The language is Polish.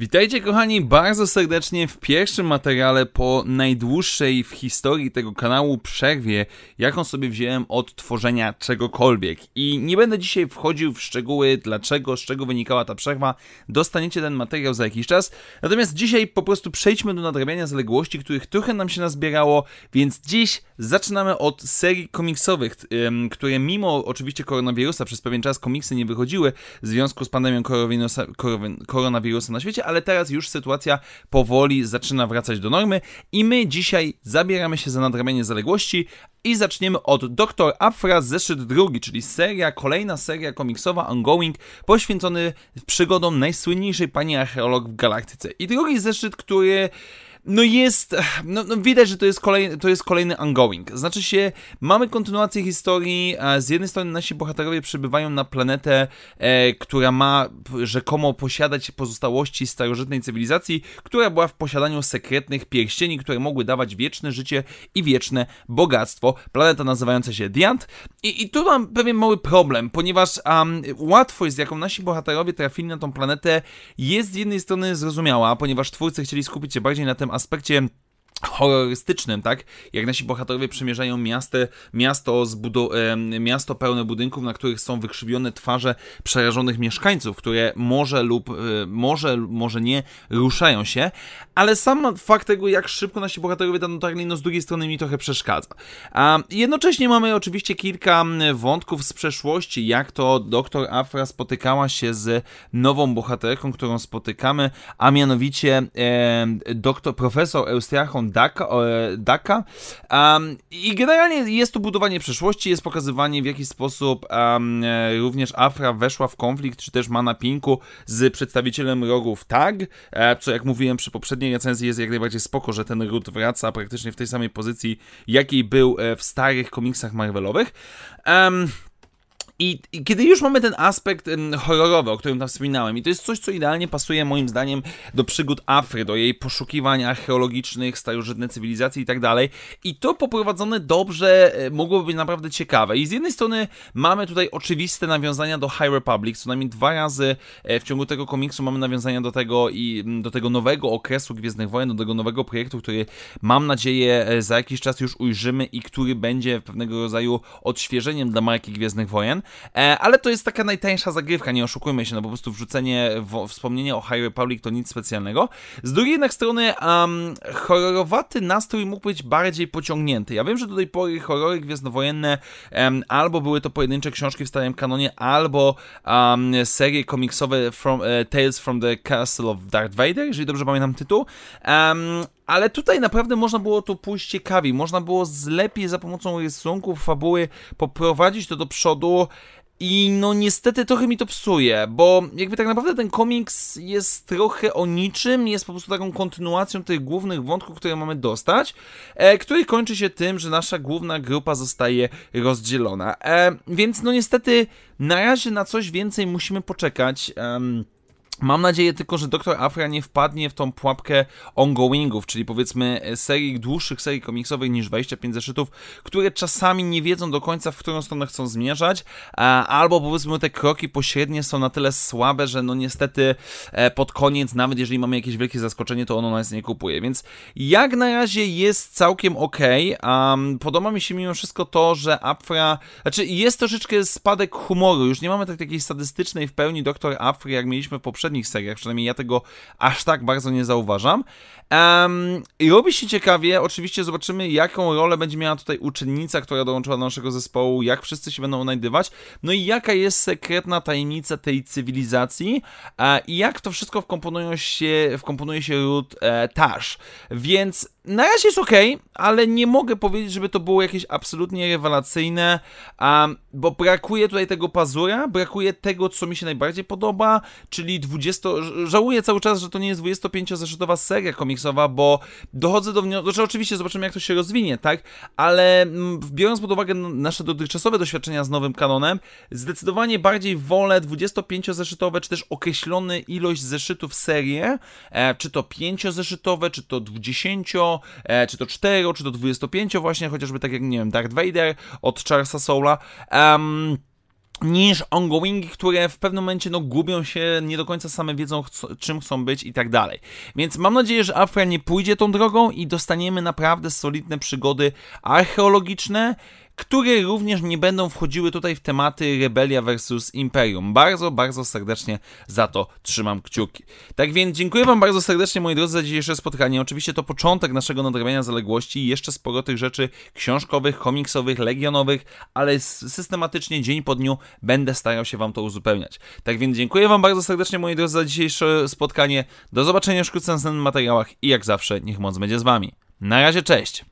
Witajcie kochani bardzo serdecznie w pierwszym materiale po najdłuższej w historii tego kanału przerwie, jaką sobie wziąłem od tworzenia czegokolwiek. I nie będę dzisiaj wchodził w szczegóły, dlaczego, z czego wynikała ta przerwa. Dostaniecie ten materiał za jakiś czas. Natomiast dzisiaj po prostu przejdźmy do nadrabiania zaległości, których trochę nam się nazbierało, więc dziś zaczynamy od serii komiksowych, które mimo oczywiście koronawirusa przez pewien czas komiksy nie wychodziły w związku z pandemią koronawirusa, koronawirusa na świecie, ale teraz już sytuacja powoli zaczyna wracać do normy i my dzisiaj zabieramy się za nadrabianie zaległości i zaczniemy od Dr. Afra zeszyt drugi, czyli seria, kolejna seria komiksowa ongoing poświęcony przygodom najsłynniejszej pani archeolog w galaktyce. I drugi zeszyt, który no jest, no, no, widać, że to jest, kolejny, to jest kolejny ongoing. Znaczy się, mamy kontynuację historii, z jednej strony nasi bohaterowie przybywają na planetę, e, która ma rzekomo posiadać pozostałości starożytnej cywilizacji, która była w posiadaniu sekretnych pierścieni, które mogły dawać wieczne życie i wieczne bogactwo. Planeta nazywająca się Diant. I, i tu mam pewien mały problem, ponieważ um, łatwość, z jaką nasi bohaterowie trafili na tą planetę, jest z jednej strony zrozumiała, ponieważ twórcy chcieli skupić się bardziej na tym aspekcie horrorystycznym, tak? Jak nasi bohaterowie przemierzają miasto, miasto, e, miasto pełne budynków, na których są wykrzywione twarze przerażonych mieszkańców, które może lub e, może, może nie ruszają się, ale sam fakt tego, jak szybko nasi bohaterowie tam dotarli, no z drugiej strony mi trochę przeszkadza. A jednocześnie mamy oczywiście kilka wątków z przeszłości, jak to doktor Afra spotykała się z nową bohaterką, którą spotykamy, a mianowicie e, doktor, profesor Eustriachon Daka. Daka. Um, I generalnie jest to budowanie przeszłości, jest pokazywanie w jaki sposób um, również Afra weszła w konflikt, czy też ma na pinku z przedstawicielem rogów TAG, e, co jak mówiłem przy poprzedniej recenzji jest jak najbardziej spoko, że ten ród wraca praktycznie w tej samej pozycji, jakiej był e, w starych komiksach Marvelowych. Um, i, I, kiedy już mamy ten aspekt horrorowy, o którym tam wspominałem, i to jest coś, co idealnie pasuje moim zdaniem do przygód Afry, do jej poszukiwań archeologicznych, starożytnej cywilizacji i tak dalej, i to poprowadzone dobrze e, mogłoby być naprawdę ciekawe. I z jednej strony mamy tutaj oczywiste nawiązania do High Republic, co najmniej dwa razy e, w ciągu tego komiksu mamy nawiązania do tego i do tego nowego okresu Gwiezdnych Wojen, do tego nowego projektu, który mam nadzieję e, za jakiś czas już ujrzymy i który będzie pewnego rodzaju odświeżeniem dla marki Gwiezdnych Wojen. E, ale to jest taka najtańsza zagrywka, nie oszukujmy się, no po prostu wrzucenie, w, wspomnienie o High Republic to nic specjalnego. Z drugiej jednak strony um, horrorowaty nastrój mógł być bardziej pociągnięty. Ja wiem, że do tej pory horrory gwiezdnowojenne um, albo były to pojedyncze książki w starym kanonie, albo um, serie komiksowe from, uh, Tales from the Castle of Darth Vader, jeżeli dobrze pamiętam tytuł. Um, ale tutaj naprawdę można było to pójść ciekawiej, można było lepiej za pomocą rysunków, fabuły poprowadzić to do przodu i no niestety trochę mi to psuje, bo jakby tak naprawdę ten komiks jest trochę o niczym, jest po prostu taką kontynuacją tych głównych wątków, które mamy dostać, e, który kończy się tym, że nasza główna grupa zostaje rozdzielona. E, więc no niestety na razie na coś więcej musimy poczekać. E, Mam nadzieję tylko, że Dr. Afra nie wpadnie w tą pułapkę ongoingów, czyli powiedzmy serii, dłuższych serii komiksowych niż 25 zeszytów, które czasami nie wiedzą do końca, w którą stronę chcą zmierzać, albo powiedzmy te kroki pośrednie są na tyle słabe, że no niestety e, pod koniec, nawet jeżeli mamy jakieś wielkie zaskoczenie, to ono nas nie kupuje. Więc jak na razie jest całkiem ok. Um, podoba mi się mimo wszystko to, że Afra, znaczy jest troszeczkę spadek humoru, już nie mamy tak takiej statystycznej w pełni Dr. Afry, jak mieliśmy w poprzednim poprzednich seriach, przynajmniej ja tego aż tak bardzo nie zauważam. Um, I robi się ciekawie, oczywiście zobaczymy jaką rolę będzie miała tutaj uczennica, która dołączyła do naszego zespołu, jak wszyscy się będą odnajdywać, no i jaka jest sekretna tajemnica tej cywilizacji e, i jak to wszystko wkomponuje się, wkomponuje się ród e, Tash. Więc na razie jest ok, ale nie mogę powiedzieć, żeby to było jakieś absolutnie rewelacyjne, um, bo brakuje tutaj tego pazura, brakuje tego, co mi się najbardziej podoba, czyli 20. Żałuję cały czas, że to nie jest 25-zeszytowa seria komiksowa, bo dochodzę do wniosku, że oczywiście zobaczymy, jak to się rozwinie, tak? Ale biorąc pod uwagę nasze dotychczasowe doświadczenia z nowym kanonem, zdecydowanie bardziej wolę 25-zeszytowe, czy też określony ilość zeszytów serię, e, czy to 5-zeszytowe, czy to 20 e, czy to 4, czy to 25 właśnie, chociażby tak jak, nie wiem, Darth Vader od Charlesa Soula. Um, niż ongoingi, które w pewnym momencie no, gubią się, nie do końca same wiedzą, czym chcą być i tak dalej. Więc mam nadzieję, że Afra nie pójdzie tą drogą i dostaniemy naprawdę solidne przygody archeologiczne, które również nie będą wchodziły tutaj w tematy Rebelia versus Imperium. Bardzo, bardzo serdecznie za to trzymam kciuki. Tak więc dziękuję Wam bardzo serdecznie, moi drodzy, za dzisiejsze spotkanie. Oczywiście to początek naszego nadrabiania zaległości. Jeszcze sporo tych rzeczy książkowych, komiksowych, legionowych, ale systematycznie, dzień po dniu będę starał się Wam to uzupełniać. Tak więc dziękuję Wam bardzo serdecznie, moi drodzy, za dzisiejsze spotkanie. Do zobaczenia wkrótce w następnych materiałach i jak zawsze, niech moc będzie z Wami. Na razie, cześć!